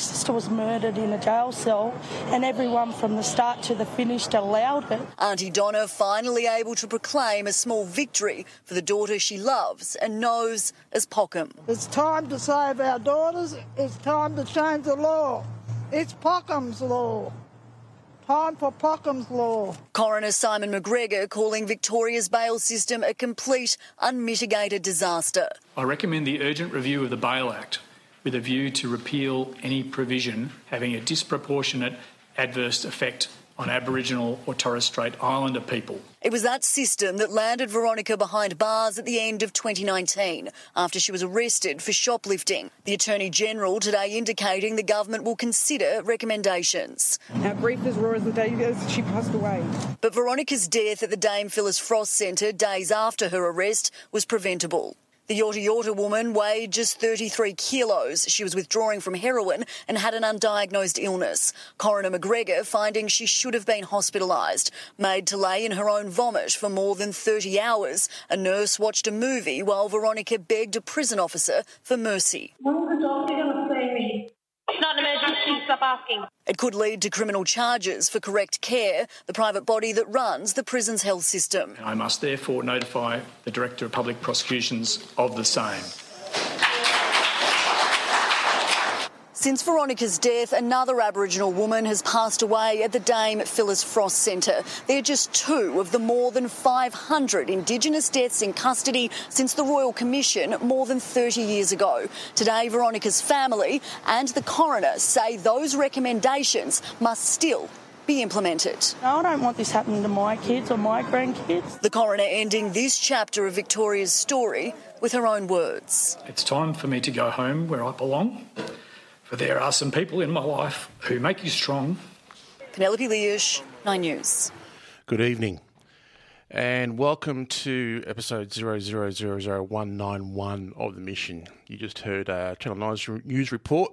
My sister was murdered in a jail cell, and everyone from the start to the finish allowed it. Auntie Donna finally able to proclaim a small victory for the daughter she loves and knows as Poccum. It's time to save our daughters. It's time to change the law. It's Poccum's law. Time for Poccum's law. Coroner Simon McGregor calling Victoria's bail system a complete, unmitigated disaster. I recommend the urgent review of the Bail Act with a view to repeal any provision having a disproportionate adverse effect on Aboriginal or Torres Strait Islander people. It was that system that landed Veronica behind bars at the end of 2019 after she was arrested for shoplifting. The Attorney General today indicating the government will consider recommendations. Our grief is raw as the day as she passed away. But Veronica's death at the Dame Phyllis Frost Centre days after her arrest was preventable. The Yorta Yorta woman weighed just 33 kilos. She was withdrawing from heroin and had an undiagnosed illness. Coroner McGregor finding she should have been hospitalised. Made to lay in her own vomit for more than 30 hours. A nurse watched a movie while Veronica begged a prison officer for mercy. It's not an emergency, stop asking. It could lead to criminal charges for correct care, the private body that runs the prison's health system. I must therefore notify the Director of Public Prosecutions of the same. Since Veronica's death, another Aboriginal woman has passed away at the Dame Phyllis Frost Centre. They're just two of the more than 500 Indigenous deaths in custody since the Royal Commission more than 30 years ago. Today, Veronica's family and the coroner say those recommendations must still be implemented. No, I don't want this happening to my kids or my grandkids. The coroner ending this chapter of Victoria's story with her own words. It's time for me to go home where I belong. For there are some people in my life who make you strong. Penelope Liersch, 9 News. Good evening, and welcome to episode 00000191 of The Mission. You just heard uh, Channel 9's news report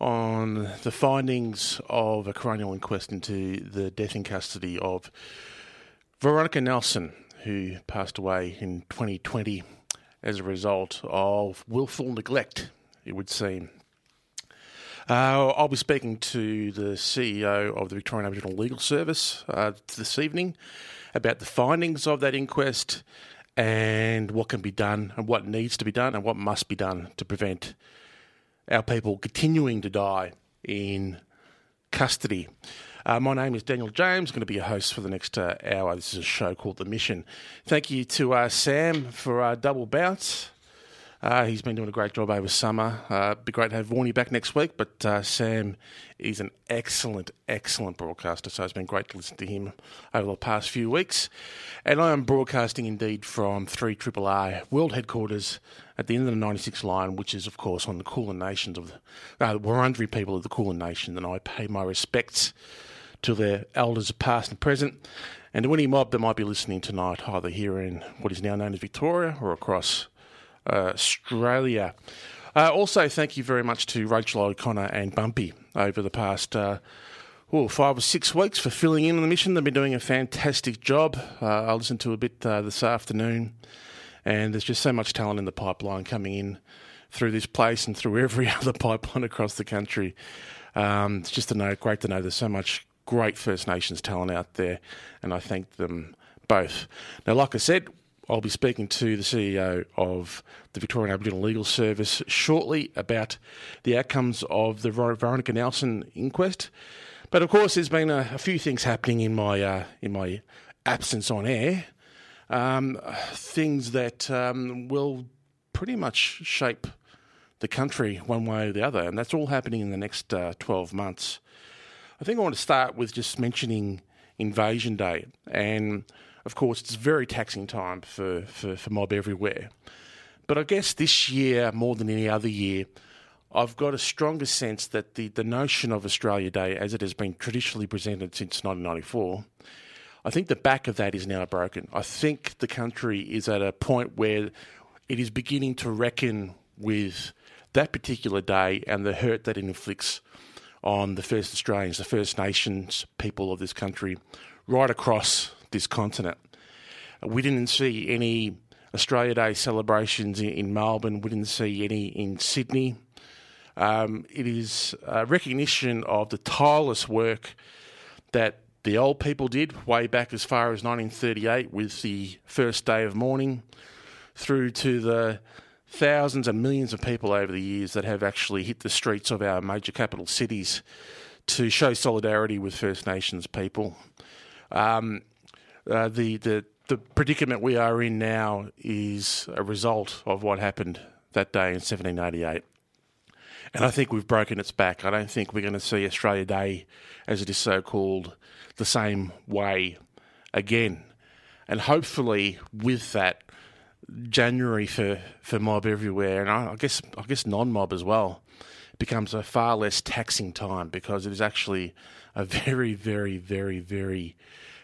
on the findings of a coronial inquest into the death in custody of Veronica Nelson, who passed away in 2020 as a result of willful neglect, it would seem. Uh, I'll be speaking to the CEO of the Victorian Aboriginal Legal Service uh, this evening about the findings of that inquest and what can be done and what needs to be done and what must be done to prevent our people continuing to die in custody. Uh, my name is Daniel James. I'm going to be your host for the next uh, hour. This is a show called The Mission. Thank you to uh, Sam for uh, double bounce. Uh, he's been doing a great job over summer. Uh, be great to have Warney back next week, but uh, Sam is an excellent, excellent broadcaster, so it's been great to listen to him over the past few weeks. And I am broadcasting indeed from 3 Triple R World Headquarters at the end of the 96 line, which is, of course, on the Kulin Nations of the uh, Wurundjeri people of the Kulin Nation, and I pay my respects to their elders past and present, and to any mob that might be listening tonight, either here in what is now known as Victoria or across Australia. Uh, also, thank you very much to Rachel O'Connor and Bumpy over the past uh, oh, five or six weeks for filling in on the mission. They've been doing a fantastic job. Uh, I listened to a bit uh, this afternoon, and there's just so much talent in the pipeline coming in through this place and through every other pipeline across the country. Um, it's just to know, great to know there's so much great First Nations talent out there, and I thank them both. Now, like I said, I'll be speaking to the CEO of the Victorian Aboriginal Legal Service shortly about the outcomes of the Veronica Nelson inquest. But of course, there's been a, a few things happening in my uh, in my absence on air, um, things that um, will pretty much shape the country one way or the other, and that's all happening in the next uh, 12 months. I think I want to start with just mentioning Invasion Day and of course, it's a very taxing time for, for, for mob everywhere. But I guess this year, more than any other year, I've got a stronger sense that the, the notion of Australia Day, as it has been traditionally presented since 1994, I think the back of that is now broken. I think the country is at a point where it is beginning to reckon with that particular day and the hurt that it inflicts on the first Australians, the First Nations people of this country, right across this continent. We didn't see any Australia Day celebrations in, Melbourne. We didn't see any in Sydney. Um, it is a recognition of the tireless work that the old people did way back as far as 1938 with the first day of mourning through to the thousands and millions of people over the years that have actually hit the streets of our major capital cities to show solidarity with First Nations people. Um, uh, the, the the predicament we are in now is a result of what happened that day in 1788. And I think we've broken its back. I don't think we're going to see Australia Day, as it is so called, the same way again. And hopefully, with that, January for, for mob everywhere, and I, guess I guess non-mob as well, becomes a far less taxing time because it is actually a very, very, very, very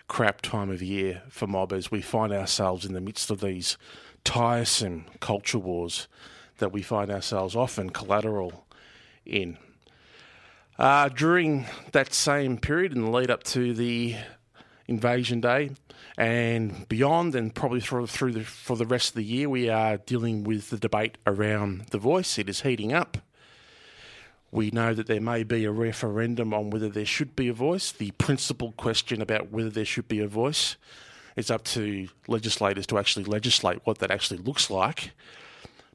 crap time of year for mobbers. We find ourselves in the midst of these tiresome culture wars that we find ourselves often collateral in. Uh, during that same period, in the lead up to the invasion day and beyond, and probably through, through the, for the rest of the year, we are dealing with the debate around the voice. It is heating up. We know that there may be a referendum on whether there should be a voice. The principal question about whether there should be a voice is up to legislators to actually legislate what that actually looks like.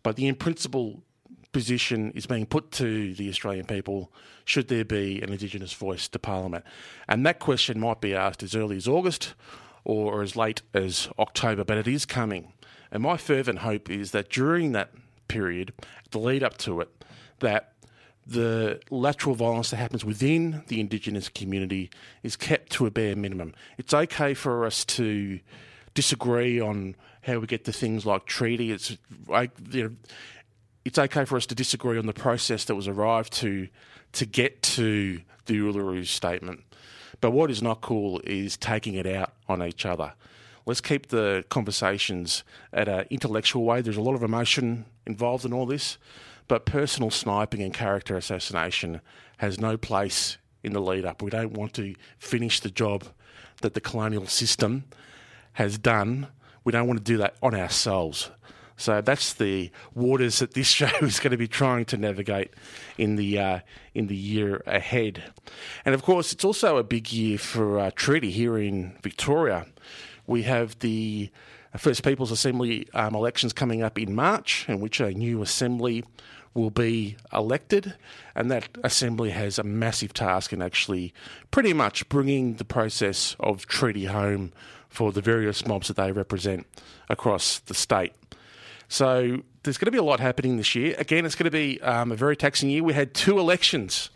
But the in principle position is being put to the Australian people should there be an Indigenous voice to Parliament? And that question might be asked as early as August or as late as October, but it is coming. And my fervent hope is that during that period, the lead up to it, that the lateral violence that happens within the Indigenous community is kept to a bare minimum. It's okay for us to disagree on how we get to things like treaty. It's like you know, it's okay for us to disagree on the process that was arrived to to get to the Uluru statement. But what is not cool is taking it out on each other. Let's keep the conversations at an intellectual way. There's a lot of emotion involved in all this, but personal sniping and character assassination has no place in the lead up. We don't want to finish the job that the colonial system has done. We don't want to do that on ourselves. So that's the waters that this show is going to be trying to navigate in the uh, in the year ahead. And of course, it's also a big year for uh, treaty here in Victoria. We have the First Peoples Assembly um, elections coming up in March, in which a new assembly will be elected, and that assembly has a massive task in actually pretty much bringing the process of treaty home for the various mobs that they represent across the state. So there's going to be a lot happening this year. Again, it's going to be um, a very taxing year. We had two elections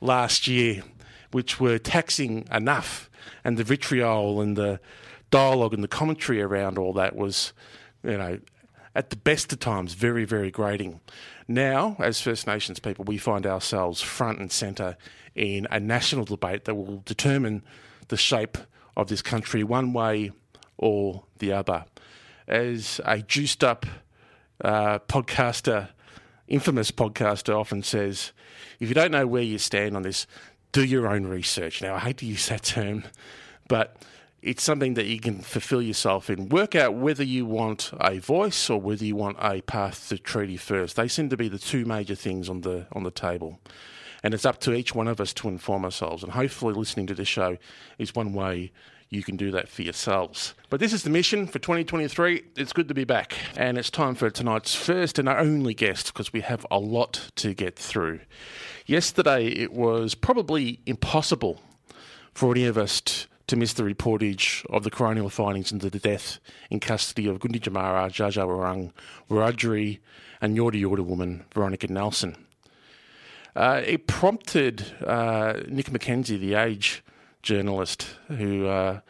last year, which were taxing enough, and the vitriol and the dialogue and the commentary around all that was, you know, at the best of times, very, very grating. Now, as First Nations people, we find ourselves front and centre in a national debate that will determine the shape of this country one way or the other. As a juiced up uh, podcaster, infamous podcaster, often says, if you don't know where you stand on this, do your own research. Now, I hate to use that term, but it's something that you can fulfill yourself in. Work out whether you want a voice or whether you want a path to treaty first. They seem to be the two major things on the on the table. And it's up to each one of us to inform ourselves. And hopefully listening to this show is one way you can do that for yourselves. But this is the mission for 2023. It's good to be back. And it's time for tonight's first and only guest because we have a lot to get through. Yesterday, it was probably impossible for any of us to, to miss the reportage of the coronial findings into the death in custody of Gunditjmara, Jamara, Dja Dja Wurrung, Wiradjuri, and Yorta Yorta woman Veronica Nelson. Uh, it prompted uh, Nick McKenzie, the Age journalist who uh,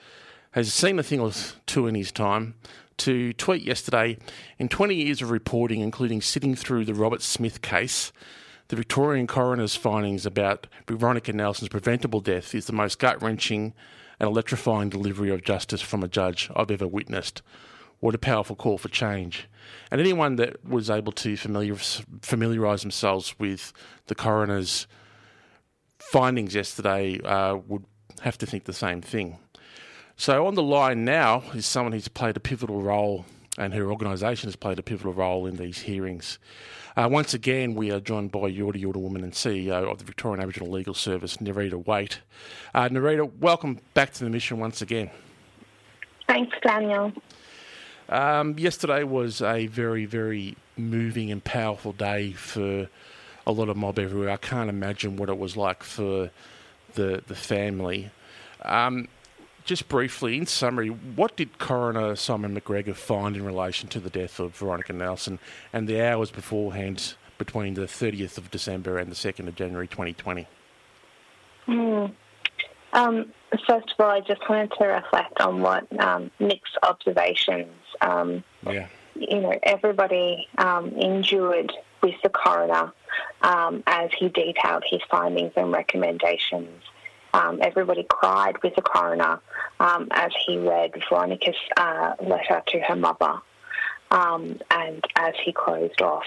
has seen a thing or two in his time, to tweet yesterday In 20 years of reporting, including sitting through the Roberts-Smith case, the Victorian coroner's findings about Veronica Nelson's preventable death is the most gut wrenching and electrifying delivery of justice from a judge I've ever witnessed. What a powerful call for change. And anyone that was able to familiar, familiarise themselves with the coroner's findings yesterday uh, would have to think the same thing. So on the line now is someone who's played a pivotal role and her organisation has played a pivotal role in these hearings. Uh, once again, we are joined by Yorta Yorta Woman and CEO of the Victorian Aboriginal Legal Service, Nerita Waight. Uh, Nerita, welcome back to the mission once again. Thanks, Daniel. Um, yesterday was a very, very moving and powerful day for a lot of mob everywhere. I can't imagine what it was like for the the family. Um, just briefly, in summary, what did Coroner Simon McGregor find in relation to the death of Veronica Nelson and the hours beforehand between the 30th of December and the 2nd of January 2020? Mm. Um, first of all, I just wanted to reflect on what um, Nick's observations. Um, yeah. You know, everybody um, endured with the coroner um, as he detailed his findings and recommendations. Um, everybody cried with the coroner um, as he read Veronica's uh, letter to her mother um, and as he closed off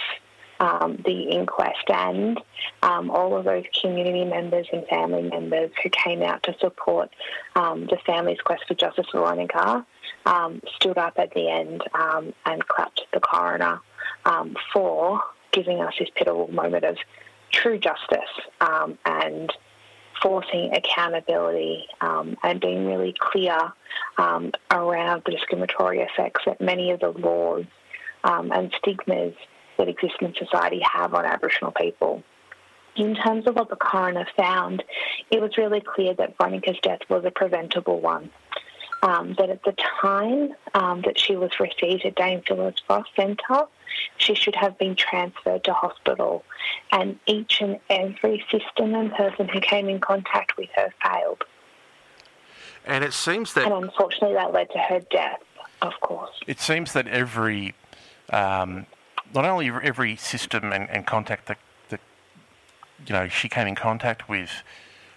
um, the inquest. And um, all of those community members and family members who came out to support um, the family's quest for justice for Veronica stood up at the end and clapped the coroner for giving us this pivotal moment of true justice and forcing accountability um, and being really clear um, around the discriminatory effects that many of the laws um, and stigmas that exist in society have on Aboriginal people. In terms of what the coroner found, it was really clear that Veronica's death was a preventable one um, that at the time um, that she was received at Dame Phyllis Frost Centre, she should have been transferred to hospital. And each and every system and person who came in contact with her failed. And it seems that. And unfortunately, that led to her death, of course. It seems that every. Um, not only every system and, and contact that, that you know she came in contact with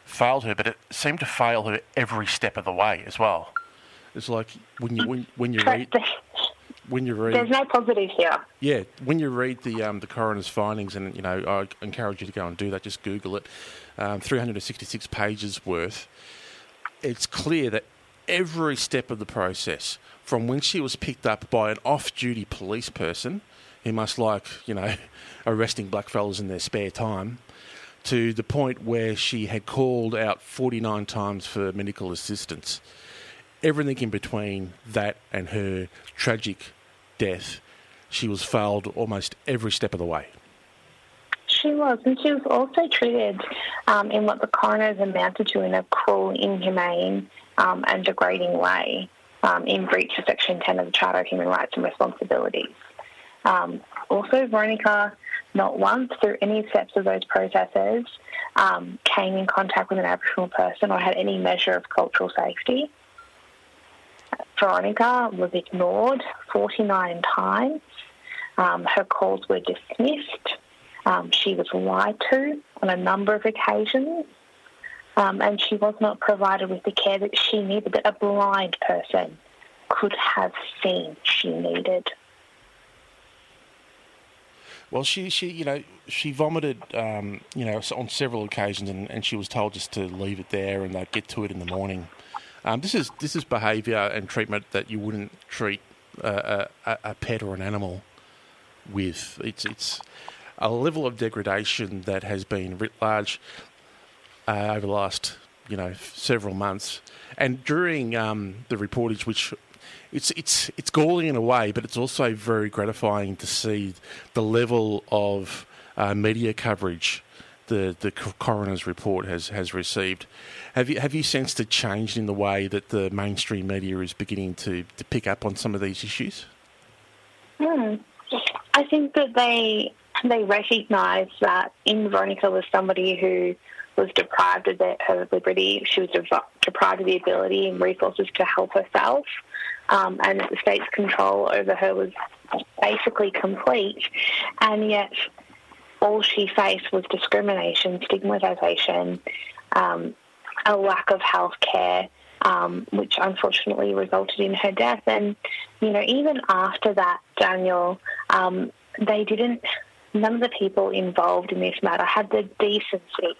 failed her, but it seemed to fail her every step of the way as well. It's like when you when, when you read when you read. There's no positives here. Yeah, when you read the um, the coroner's findings, and you know, I encourage you to go and do that. Just Google it. Um, 366 pages worth. It's clear that every step of the process, from when she was picked up by an off-duty police person, who must like you know arresting blackfellas in their spare time, to the point where she had called out 49 times for medical assistance everything in between that and her tragic death, she was failed almost every step of the way. She was, and she was also treated um, in what the coroners amounted to in a cruel, inhumane, um, and degrading way um, in breach of Section 10 of the Charter of Human Rights and Responsibilities. Um, also, Veronica, not once through any steps of those processes, um, came in contact with an Aboriginal person or had any measure of cultural safety. Veronica was ignored 49 times. Um, her calls were dismissed. Um, she was lied to on a number of occasions. Um, and she was not provided with the care that she needed, that a blind person could have seen she needed. Well, she, she, you know, she vomited, um, you know, on several occasions, and, and she was told just to leave it there, and they'd get to it in the morning. Um, this is this is behaviour and treatment that you wouldn't treat a, a, a, pet or an animal with. It's it's a level of degradation that has been writ large uh, over the last you know several months, and during um, the reportage, which it's it's it's galling in a way, but it's also very gratifying to see the level of uh, media coverage the, the coroner's report has, has received. Have you have you sensed a change in the way that the mainstream media is beginning to, to pick up on some of these issues? Hmm. I think that they they recognise that in Veronica was somebody who was deprived of their, her liberty. She was deprived of the ability and resources to help herself, um, and the state's control over her was basically complete. And yet, all she faced was discrimination, stigmatisation, um, a lack of health care, um, which unfortunately resulted in her death. And, you know, even after that, Daniel, um, they didn't, none of the people involved in this matter had the decency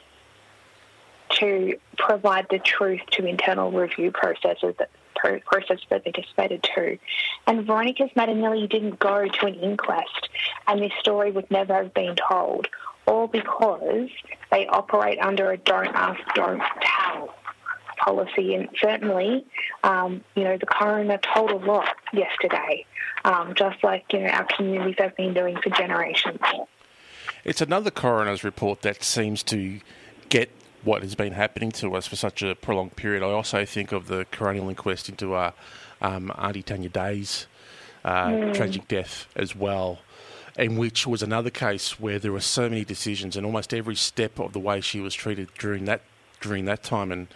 to provide the truth to internal review processes that process that they participated to. And Veronica's nearly didn't go to an inquest, and this story would never have been told, all because they operate under a don't ask, don't tell policy. And certainly, um, you know, the coroner told a lot yesterday, um, just like, you know, our communities have been doing for generations. It's another coroner's report that seems to get what has been happening to us for such a prolonged period. I also think of the coronial inquest into uh, um, Auntie Tanya Day's uh, mm. tragic death as well, in which was another case where there were so many decisions and almost every step of the way she was treated during that during that time and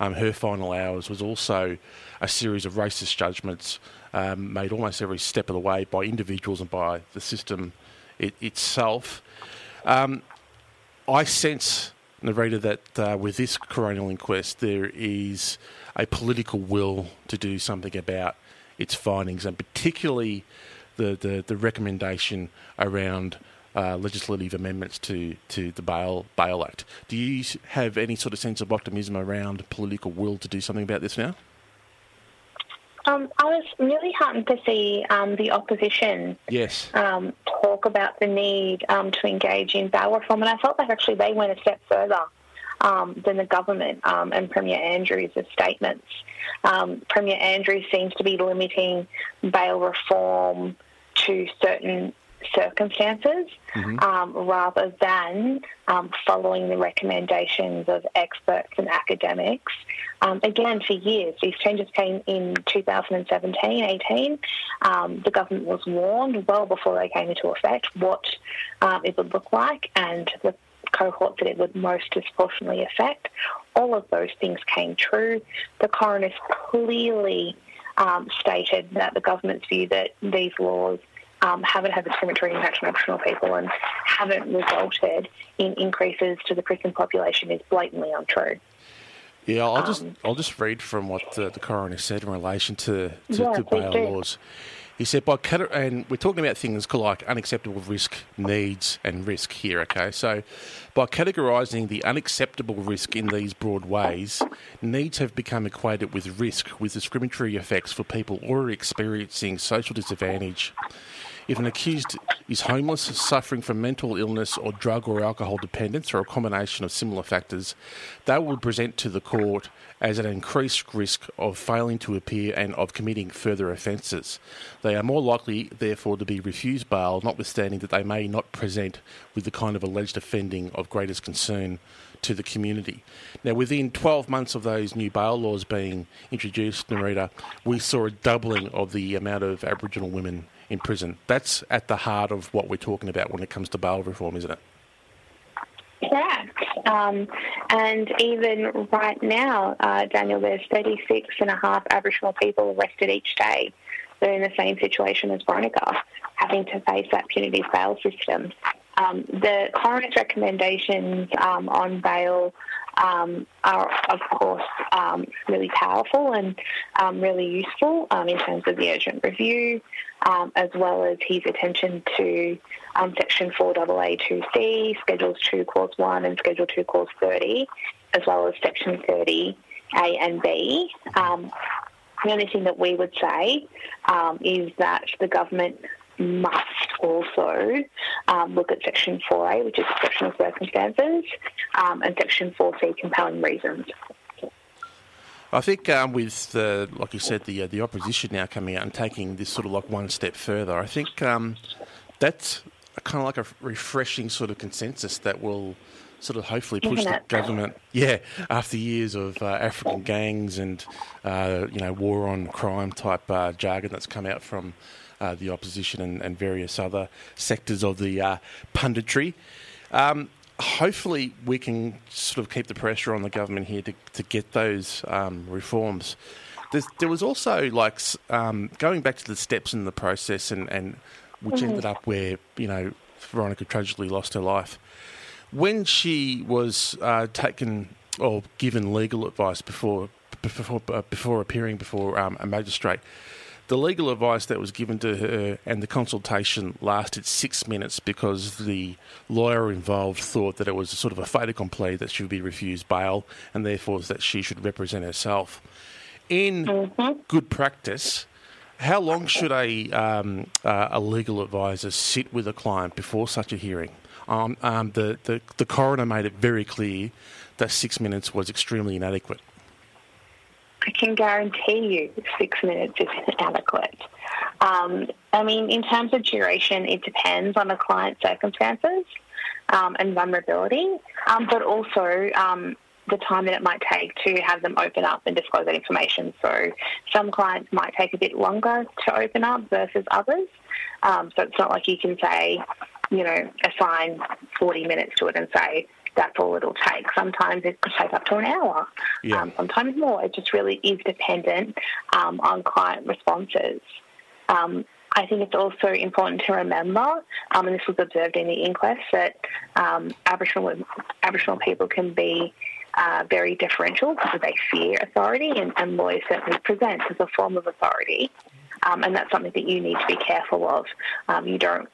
um, her final hours was also a series of racist judgments um, made almost every step of the way by individuals and by the system it, itself. Um, I sense Nerita, that uh, with this coronial inquest, there is a political will to do something about its findings, and particularly the, the, the recommendation around uh, legislative amendments to, to the Bail Bail Act. Do you have any sort of sense of optimism around political will to do something about this now? Um, I was really heartened to see um, the opposition yes. um, talk about the need um, to engage in bail reform, and I felt that actually they went a step further um, than the government um, and Premier Andrews' statements. Premier Andrews seems to be limiting bail reform to certain circumstances mm-hmm. um, rather than um, following the recommendations of experts and academics. Um, again, for years, these changes came in 2017 18. Um, the government was warned well before they came into effect what um, it would look like and the cohort that it would most disproportionately affect. All of those things came true. The coroner clearly um, stated that the government's view that these laws um, haven't had discriminatory impact on Aboriginal people and haven't resulted in increases to the prison population is blatantly untrue. Yeah, I'll just um, I'll just read from what the, the coroner said in relation to to, yeah, to bail laws. He said, by and we're talking about things like unacceptable risk, needs, and risk here, okay? So, by categorising the unacceptable risk in these broad ways, needs have become equated with risk, with discriminatory effects for people already experiencing social disadvantage. If an accused is homeless, suffering from mental illness or drug or alcohol dependence or a combination of similar factors, they will present to the court as an increased risk of failing to appear and of committing further offences. They are more likely, therefore, to be refused bail, notwithstanding that they may not present with the kind of alleged offending of greatest concern to the community. Now, within 12 months of those new bail laws being introduced, Nerita, we saw a doubling of the amount of Aboriginal women in prison. That's at the heart of what we're talking about when it comes to bail reform, isn't it? Correct. Um, and even right now, uh, Daniel, there's 36 and a half Aboriginal people arrested each day. They're in the same situation as Veronica, having to face that punitive bail system. Um, the coroner's recommendations um, on bail um, are, of course, um, really powerful and um, really useful um, in terms of the urgent review, as well as his attention to Section 4AA2C, Schedules 2, Clause 1, and Schedule 2, Clause 30, as well as Section 30A and B. the only thing that we would say is that the government must also um, look at Section 4A, which is exceptional circumstances, um, and Section 4C, compelling reasons. I think um, with, the, like you said, the uh, the opposition now coming out and taking this sort of like one step further, I think um, that's kind of like a refreshing sort of consensus that will sort of hopefully push the government, yeah, after years of uh, African gangs and uh, you know war on crime type uh, jargon that's come out from uh, the opposition and, and, various other sectors of the uh, punditry. Um, hopefully, we can sort of keep the pressure on the government here to, to get those um, reforms. There's, there was also like um, going back to the steps in the process, and, and which mm-hmm. ended up where you know Veronica tragically lost her life. When she was uh, taken or given legal advice before before uh, before appearing before um, a magistrate, the legal advice that was given to her and the consultation lasted six minutes because the lawyer involved thought that it was sort of a fait accompli that she would be refused bail and therefore that she should represent herself. In mm-hmm. good practice, how long should a, um, uh, a legal advisor sit with a client before such a hearing? Um, um, the, the, the coroner made it very clear that six minutes was extremely inadequate. I can guarantee you six minutes is inadequate. Um, I mean, in terms of duration, it depends on the client's circumstances um, and vulnerability, um, but also um, the time that it might take to have them open up and disclose that information. So some clients might take a bit longer to open up versus others. Um, so it's not like you can say, you know, assign 40 minutes to it and say, that's all it'll take. Sometimes it could take up to an hour, yeah. um, sometimes more. It just really is dependent um, on client responses. Um, I think it's also important to remember, um, and this was observed in the inquest, that um, Aboriginal Aboriginal people can be uh, very differential because they fear authority, and, and lawyers certainly present as a form of authority. Um, and that's something that you need to be careful of. Um, you don't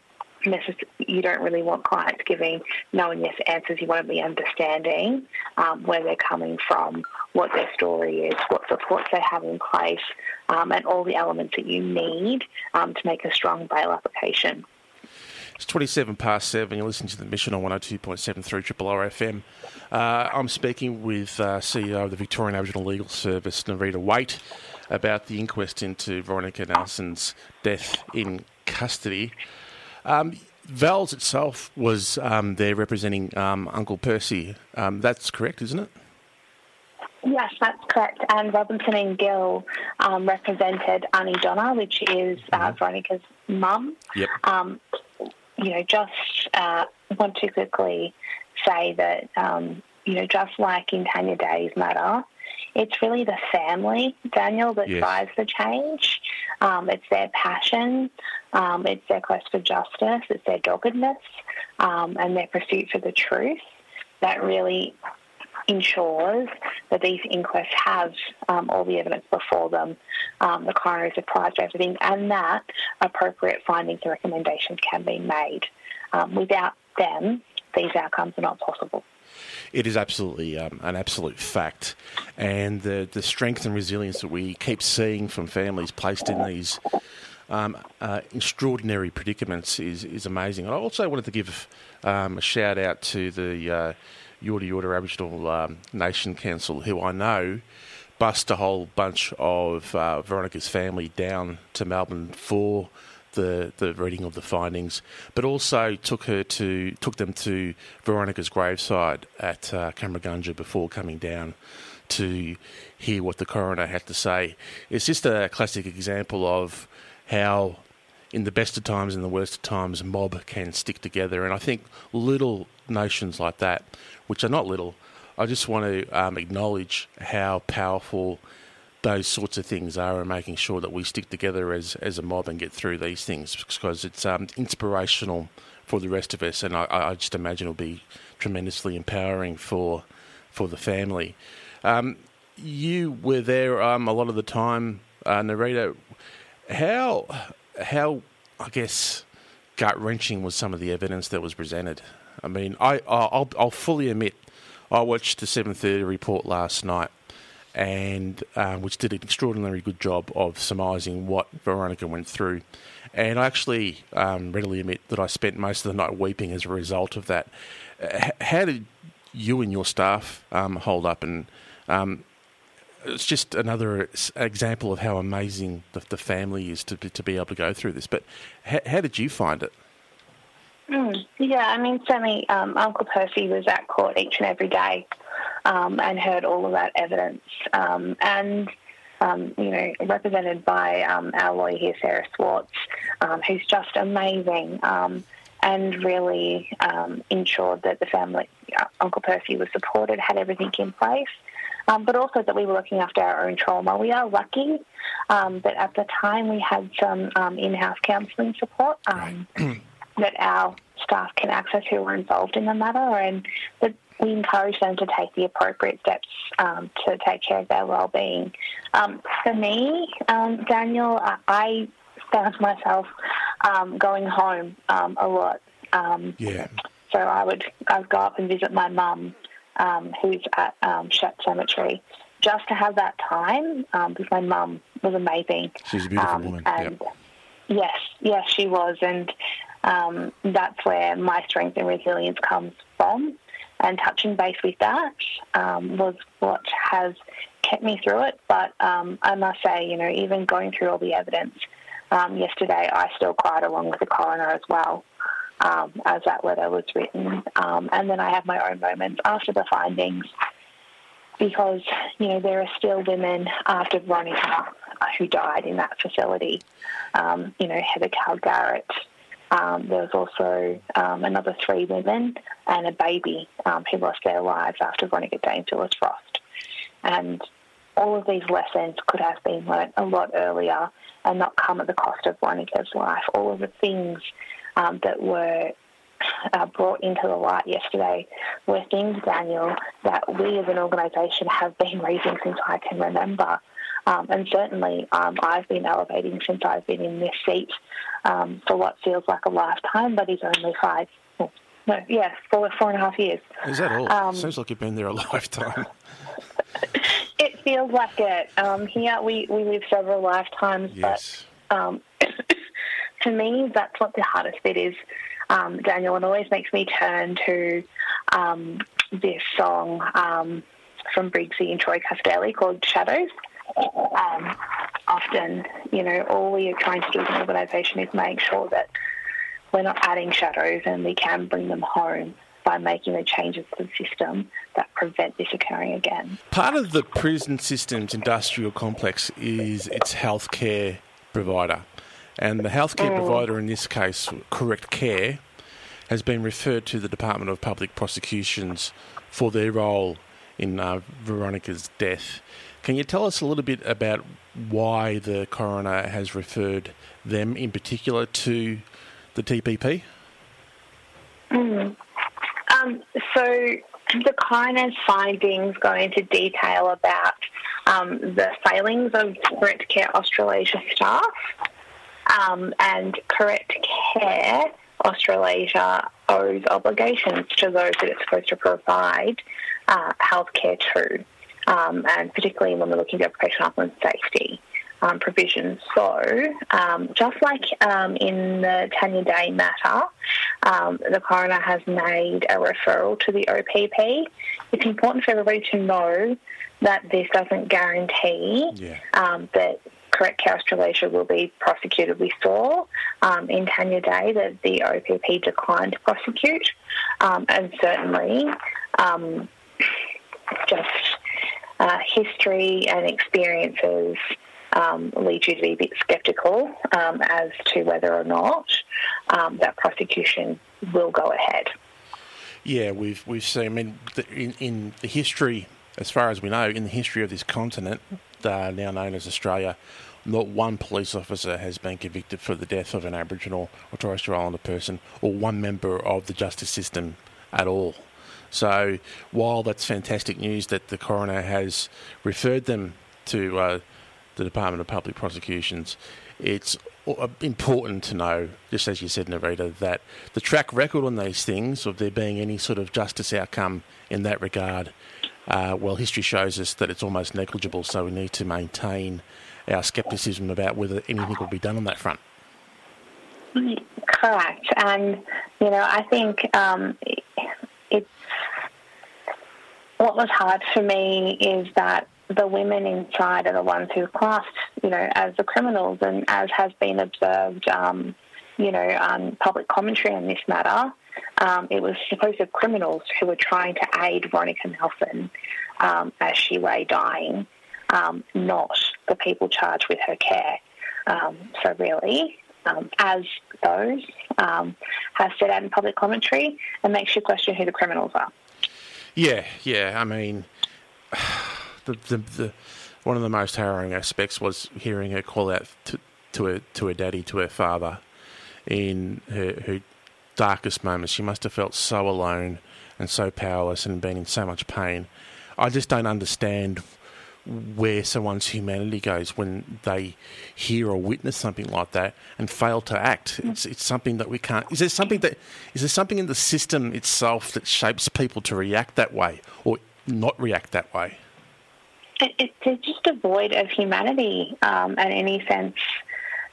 you don't really want clients giving no and yes answers. You want to be understanding um, where they're coming from, what their story is, what supports they have in place, um, and all the elements that you need um, to make a strong bail application. It's 27 past 7. You're listening to the mission on 102.7 through Triple R FM. Uh, I'm speaking with uh, CEO of the Victorian Aboriginal Legal Service, Nerita Waight, about the inquest into Veronica Nelson's death in custody. Um, Vals itself was um, there representing um, Uncle Percy. Um, that's correct, isn't it? Yes, that's correct. And Robinson and Gill um, represented Auntie Donna, which is uh, mm-hmm. Veronica's mum. Yep. Um, you know, just uh, want to quickly say that, um, you know, just like in Tanya Day's matter, it's really the family, Daniel, that yes. drives the change. Um, it's their passion, um, it's their quest for justice, it's their doggedness, um, and their pursuit for the truth that really ensures that these inquests have um, all the evidence before them, um, the coroner is apprised of everything, and that appropriate findings and recommendations can be made. Um, without them, these outcomes are not possible. It is absolutely um, an absolute fact, and the the strength and resilience that we keep seeing from families placed in these um, uh, extraordinary predicaments is is amazing. I also wanted to give um, a shout out to the uh, Yorta Yorta Aboriginal um, Nation Council, who I know bussed a whole bunch of uh, Veronica's family down to Melbourne for the, the reading of the findings, but also took her to took them to Veronica's graveside at uh, Cummeragunja before coming down to hear what the coroner had to say. It's just a classic example of how, in the best of times and the worst of times, mob can stick together. And I think little nations like that, which are not little, I just want to um, acknowledge how powerful those sorts of things are and making sure that we stick together as, as a mob and get through these things because it's um, inspirational for the rest of us and I, I, just imagine it'll be tremendously empowering for for the family. Um, you were there um, a lot of the time, uh, Nerita. How how I guess gut wrenching was some of the evidence that was presented. I mean, I I'll, I'll fully admit I watched the seven thirty report last night and um, which did an extraordinarily good job of surmising what Veronica went through. And I actually um, readily admit that I spent most of the night weeping as a result of that. Uh, how did you and your staff um, hold up? And um, it's just another example of how amazing the, the, family is to, to be able to go through this. But how, how did you find it? Mm, yeah, I mean, certainly um, Uncle Percy was at court each and every day um, and heard all of that evidence. Um, and um, you know, represented by um, our lawyer here, Sarah Schwartz, um, who's just amazing um, and really ensured that the family, uh, Uncle Percy, was supported, had everything in place. Um, but also that we were looking after our own trauma. We are lucky um, that at the time we had some um, in-house counselling support that our staff can access who were involved in the matter, and that we encourage them to take the appropriate steps um, to take care of their well-being. Um, for me, um, Daniel, I found myself um, going home um, a lot. Um, yeah. So I would I would go up and visit my mum, who's at um, Shep Cemetery, just to have that time, um, because my mum was amazing. She's a beautiful Um, woman. And Yep. yes, yes, she was, and um, that's where my strength and resilience comes from. And touching base with that um, was what has kept me through it. But um, I must say, you know, even going through all the evidence um, yesterday, I still cried along with the coroner as well. Um, as that letter was written, um, and then I have my own moments after the findings, because you know there are still women after Veronica who died in that facility. Um, you know Heather Calgaret. Um, there was also um, another three women and a baby um, who lost their lives after Veronica Dame Phyllis Frost. And all of these lessons could have been learnt a lot earlier and not come at the cost of Veronica's life. All of the things um, that were uh, brought into the light yesterday were things, Daniel, that we as an organisation have been raising since I can remember. Um, and certainly um, I've been elevating since I've been in this seat um, for what feels like a lifetime, but is only five, oh, no, yes, four, four and a half years. Is that all? um, Seems like you've been there a lifetime. It feels like it. Um, here we, we live several lifetimes, yes. but um, to me, that's what the hardest bit is, um, Daniel. It always makes me turn to um, this song um, from Briggsy and Troy Cassar-Daley called Shadows. Um, often, you know, all we are trying to do as an organisation is make sure that we're not adding shadows and we can bring them home by making the changes to the system that prevent this occurring again. Part of the prison system's industrial complex is its healthcare provider. And the healthcare provider, in this case, Correct Care, has been referred to the Department of Public Prosecutions for their role in uh, Veronica's death. Can you tell us a little bit about why the coroner has referred them in particular to the DPP? Um, so the coroner's findings go into detail about um, the failings of Correct Care Australasia staff um, and Correct Care Australasia owes obligations to those that it's supposed to provide uh, healthcare to, um, and particularly when we're looking at occupational health and safety. Um, provisions. So, um, just like um, in the Tanya Day matter, um, the coroner has made a referral to the OPP. It's important for everybody to know that this doesn't guarantee Yeah. um, that Correct Care Australasia will be prosecuted. We saw um, in Tanya Day that the OPP declined to prosecute, um, and certainly um, just uh, history and experiences um, lead you to be a bit sceptical um, as to whether or not um, that prosecution will go ahead. Yeah, we've we've seen. I mean, in in the history, as far as we know, in the history of this continent, uh, now known as Australia, not one police officer has been convicted for the death of an Aboriginal or Torres Strait Islander person, or one member of the justice system at all. So, while that's fantastic news that the coroner has referred them to uh, the Department of Public Prosecutions, it's uh, important to know, just as you said, Nerita, that the track record on these things, of there being any sort of justice outcome in that regard, uh, well, history shows us that it's almost negligible, so we need to maintain our scepticism about whether anything will be done on that front. Correct. And, you know, I think um, what was hard for me is that the women inside are the ones who are classed, you know, as the criminals, and as has been observed, um, you know, um, public commentary on this matter, um, it was supposed criminals who were trying to aid Veronica Nelson um, as she lay dying, um, not the people charged with her care. Um, so really, as those have said out in public commentary, it makes you question who the criminals are. Yeah, yeah. I mean, the, the, the one of the most harrowing aspects was hearing her call out to, to her to her daddy, to her father, in her, her darkest moments. She must have felt so alone and so powerless and been in so much pain. I just don't understand where someone's humanity goes when they hear or witness something like that and fail to act. It's it's something that we can't. Is there something that is there something in the system itself that shapes people to react that way or not react that way? it, it's just devoid of humanity um, and any sense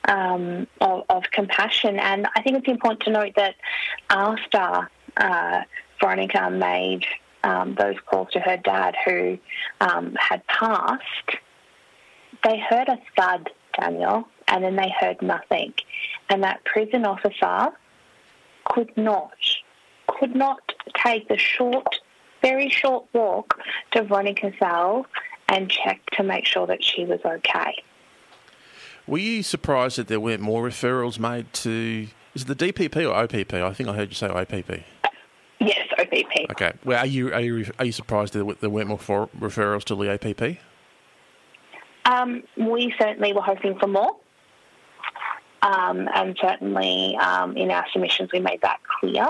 um, of, of, compassion. And I think it's important to note that after uh, Veronica made um, those calls to her dad, who um, had passed, they heard a thud, Daniel, and then they heard nothing. And that prison officer could not, could not take the short, very short walk to Veronica's cell and check to make sure that she was okay. Were you surprised that there weren't more referrals made to? Is it the DPP or OPP? I think I heard you say OPP. Yes, OPP. Okay. Well, are you are you are you surprised that there weren't more referrals to the OPP? Um, we certainly were hoping for more, um, and certainly um, in our submissions we made that clear.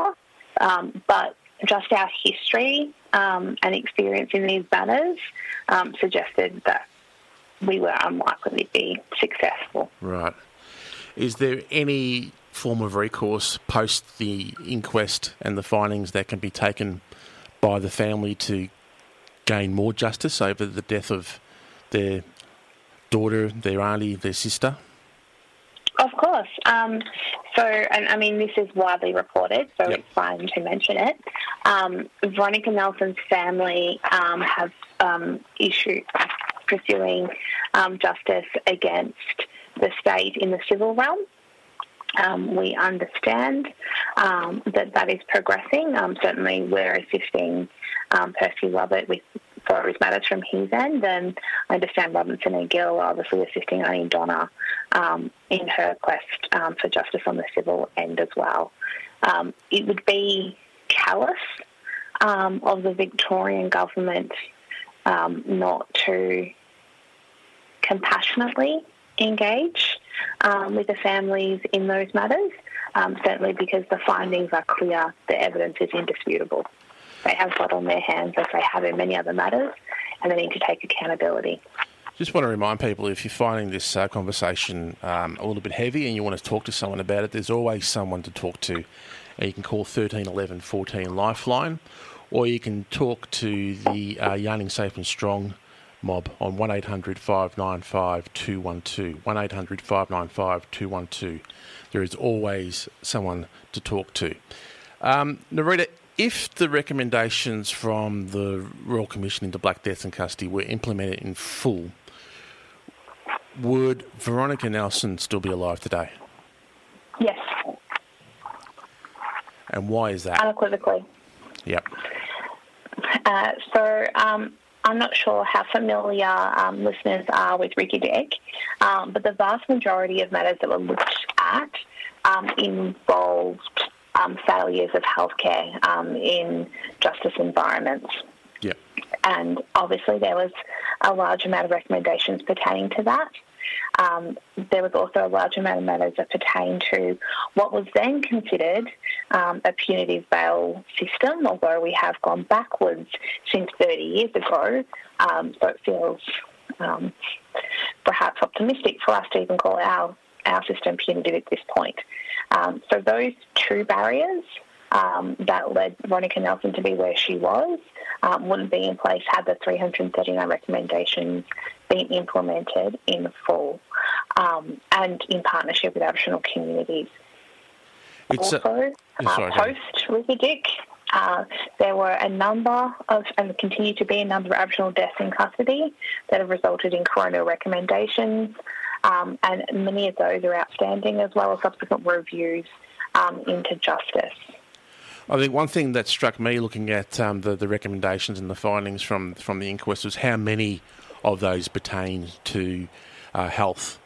Um, but just our history um, and experience in these matters um, suggested that we were unlikely to be successful. Right. Is there any form of recourse post the inquest and the findings that can be taken by the family to gain more justice over the death of their daughter, their auntie, their sister? Of course. Um, so, and I mean, this is widely reported, so yep. it's fine to mention it. Um, Veronica Nelson's family um, have um, issued pursuing um, justice against the state in the civil realm. Um, we understand um, that that is progressing. Um, certainly, we're assisting um, Percy Robert with for his matters from his end, and I understand Robinson and Gill are obviously assisting Auntie Donna um, in her quest um, for justice on the civil end as well. it would be callous of the Victorian government not to compassionately engage um, with the families in those matters, um, certainly because the findings are clear, the evidence is indisputable. They have blood on their hands as they have in many other matters, and they need to take accountability. Just want to remind people if you're finding this uh, conversation um, a little bit heavy and you want to talk to someone about it, there's always someone to talk to. And you can call 13 11 14 Lifeline, or you can talk to the uh, Yarning Safe and Strong mob on 1800 595 212. 1800 595 212. There is always someone to talk to. Um, Nerita, if the recommendations from the Royal Commission into Black Deaths in Custody were implemented in full, would Veronica Nelson still be alive today? Yes. And why is that? Unequivocally. Yep. Uh, so, um, I'm not sure how familiar um, listeners are with Rikki um, but the vast majority of matters that were looked at um, involved um, failures of healthcare um, in justice environments. Yeah. And obviously, there was a large amount of recommendations pertaining to that. Um, there was also a large amount of matters that pertain to what was then considered um, a punitive bail system, although we have gone backwards since 30 years ago. Um, so it feels um, perhaps optimistic for us to even call our, our system punitive at this point. Um, so those two barriers um, that led Veronica Nelson to be where she was um, wouldn't be in place had the 339 recommendations been implemented in full um, and in partnership with Aboriginal communities. It's also, a, uh, post Rikki uh, there were a number of, and continue to be a number of Aboriginal deaths in custody that have resulted in coroner recommendations, um, and many of those are outstanding, as well as subsequent reviews um, into justice. I think one thing that struck me looking at um, the, the recommendations and the findings from, from the inquest was how many of those pertain to uh, health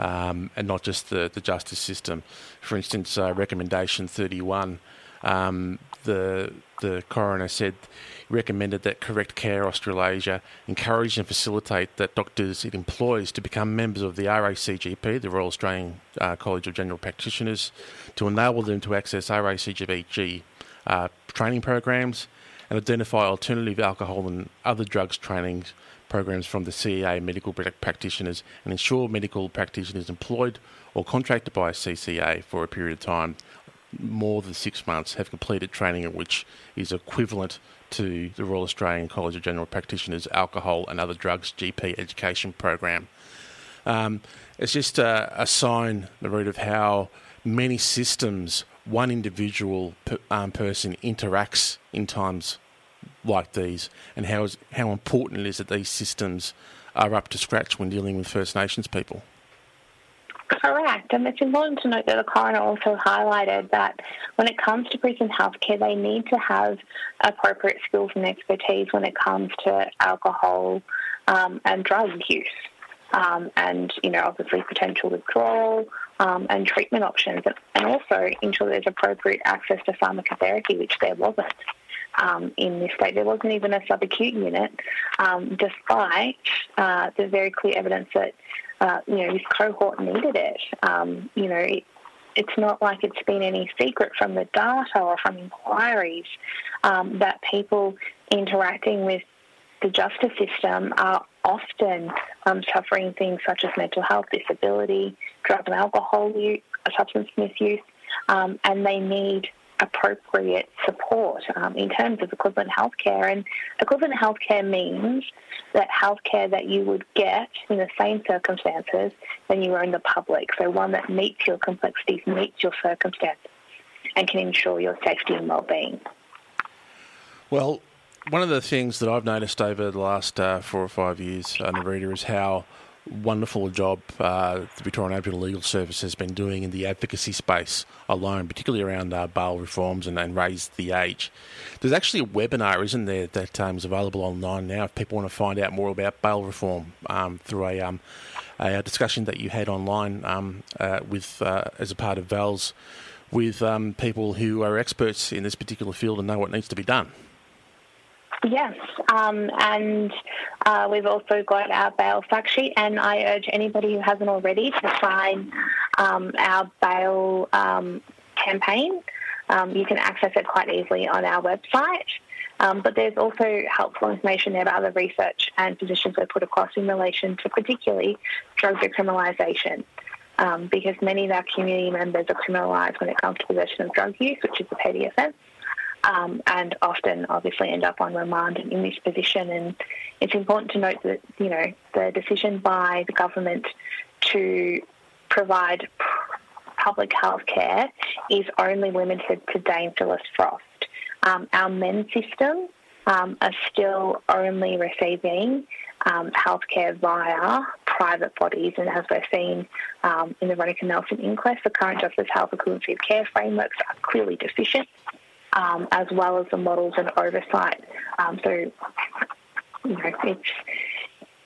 um, and not just the, the justice system. For instance, uh, recommendation 31, um, the, the coroner said, recommended that Correct Care Australasia encourage and facilitate that doctors it employs to become members of the RACGP, the Royal Australian uh, College of General Practitioners, to enable them to access RACGP uh, training programs and identify alternative alcohol and other drugs training programs from the CEA medical practitioners and ensure medical practitioners employed or contracted by CCA for a period of time more than six months have completed training which is equivalent to the Royal Australian College of General Practitioners Alcohol and Other Drugs GP Education Program. Um, it's just a, a sign, Nerita, of how many systems one individual per, um, person interacts in times like these, and how is, how important it is that these systems are up to scratch when dealing with First Nations people. Correct. And it's important to note that the coroner also highlighted that when it comes to prison healthcare, they need to have appropriate skills and expertise when it comes to alcohol um, and drug use. Um, and, you know, obviously potential withdrawal um, and treatment options, and also ensure there's appropriate access to pharmacotherapy, which there wasn't. Um, in this state. There wasn't even a subacute unit, um, despite uh, the very clear evidence that uh, you know, this cohort needed it. Um, you know, it, it's not like it's been any secret from the data or from inquiries um, that people interacting with the justice system are often um, suffering things such as mental health, disability, drug and alcohol use, substance misuse, um, and they need appropriate support um, in terms of equivalent healthcare. And equivalent healthcare means that healthcare that you would get in the same circumstances when you were in the public. So one that meets your complexities, meets your circumstances, and can ensure your safety and well-being. Well, one of the things that I've noticed over the last uh, four or five years, uh, Nerita, is how wonderful a job uh, the Victorian Aboriginal Legal Service has been doing in the advocacy space alone, particularly around uh, bail reforms and, and raise the age. There's actually a webinar, isn't there, that um, is available online now if people want to find out more about bail reform um, through a, um, a, discussion that you had online um, uh, with uh, as a part of VALS with um, people who are experts in this particular field and know what needs to be done. Yes, um, and uh, we've also got our bail fact sheet, and I urge anybody who hasn't already to sign um, our bail um, campaign. Um, you can access it quite easily on our website. Um, but there's also helpful information there about the research and positions we've put across in relation to particularly drug decriminalisation. Um, because many of our community members are criminalised when it comes to possession of drug use, which is a petty offence um, and often obviously end up on remand and in this position. And it's important to note that, you know, the decision by the government to provide public health care is only limited to Dame Phyllis Frost. Um, our men's system um, are still only receiving um, healthcare via private bodies, and as we've seen um, in the Veronica Nelson inquest, the current Justice Health Equivalency of Care frameworks are clearly deficient um, as well as the models and oversight. Um, so, you know, it's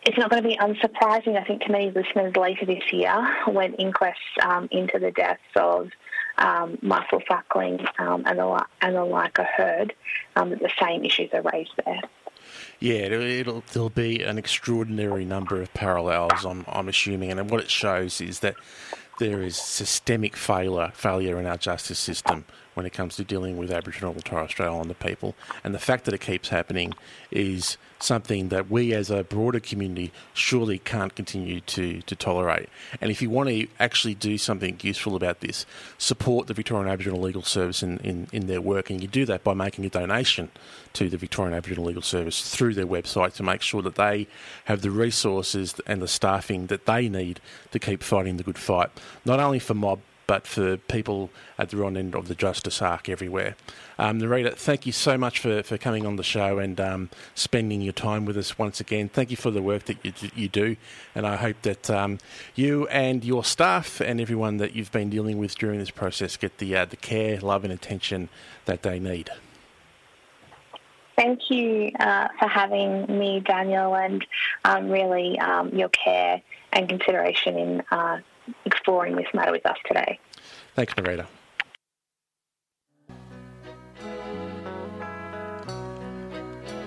it's not going to be unsurprising, I think, to many listeners later this year when inquests um, into the deaths of um, Marcel Suckling um, and, the, and the like are heard, um, that the same issues are raised there. Yeah, it'll, there'll be an extraordinary number of parallels, I'm, I'm assuming, and what it shows is that there is systemic failure failure in our justice system when it comes to dealing with Aboriginal and Torres Strait Islander people. And the fact that it keeps happening is something that we as a broader community surely can't continue to, to tolerate. And if you want to actually do something useful about this, support the Victorian Aboriginal Legal Service in, in, in their work. And you do that by making a donation to the Victorian Aboriginal Legal Service through their website to make sure that they have the resources and the staffing that they need to keep fighting the good fight, not only for mob but for people at the wrong end of the justice arc everywhere. Um, Nerita, thank you so much for, for coming on the show and um, spending your time with us once again. Thank you for the work that you, you do, and I hope that um, you and your staff and everyone that you've been dealing with during this process get the uh, the care, love, and attention that they need. Thank you uh, for having me, Daniel, and um, really um, your care and consideration in uh, exploring this matter with us today. Thanks, Nerita.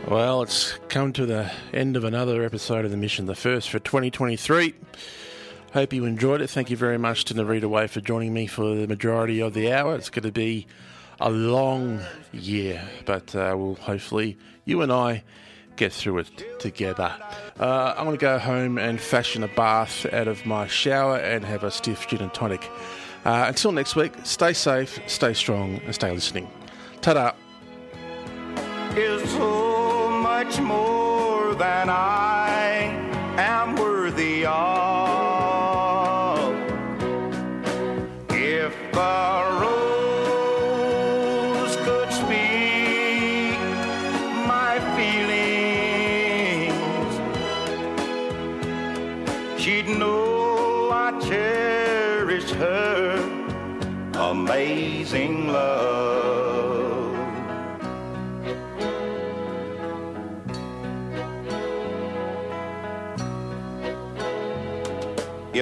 Well, it's come to the end of another episode of the mission, the first for 2023. Hope you enjoyed it. Thank you very much to Nerita Waight for joining me for the majority of the hour. It's going to be a long year, but uh, we'll hopefully, you and I, get through it together. Uh, I'm going to go home and fashion a bath out of my shower and have a stiff gin and tonic Uh, until next week, stay safe, stay strong, and stay listening. Ta da! Is so much more than I am worthy of.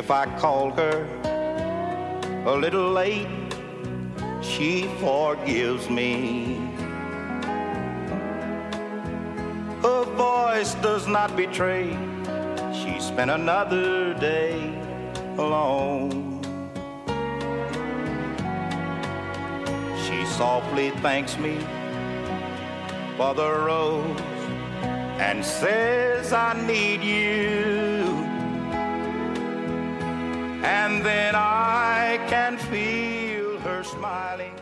If I call her a little late, she forgives me. Her voice does not betray. She spent another day alone. She softly thanks me for the rose and says, I need you. And then I can feel her smiling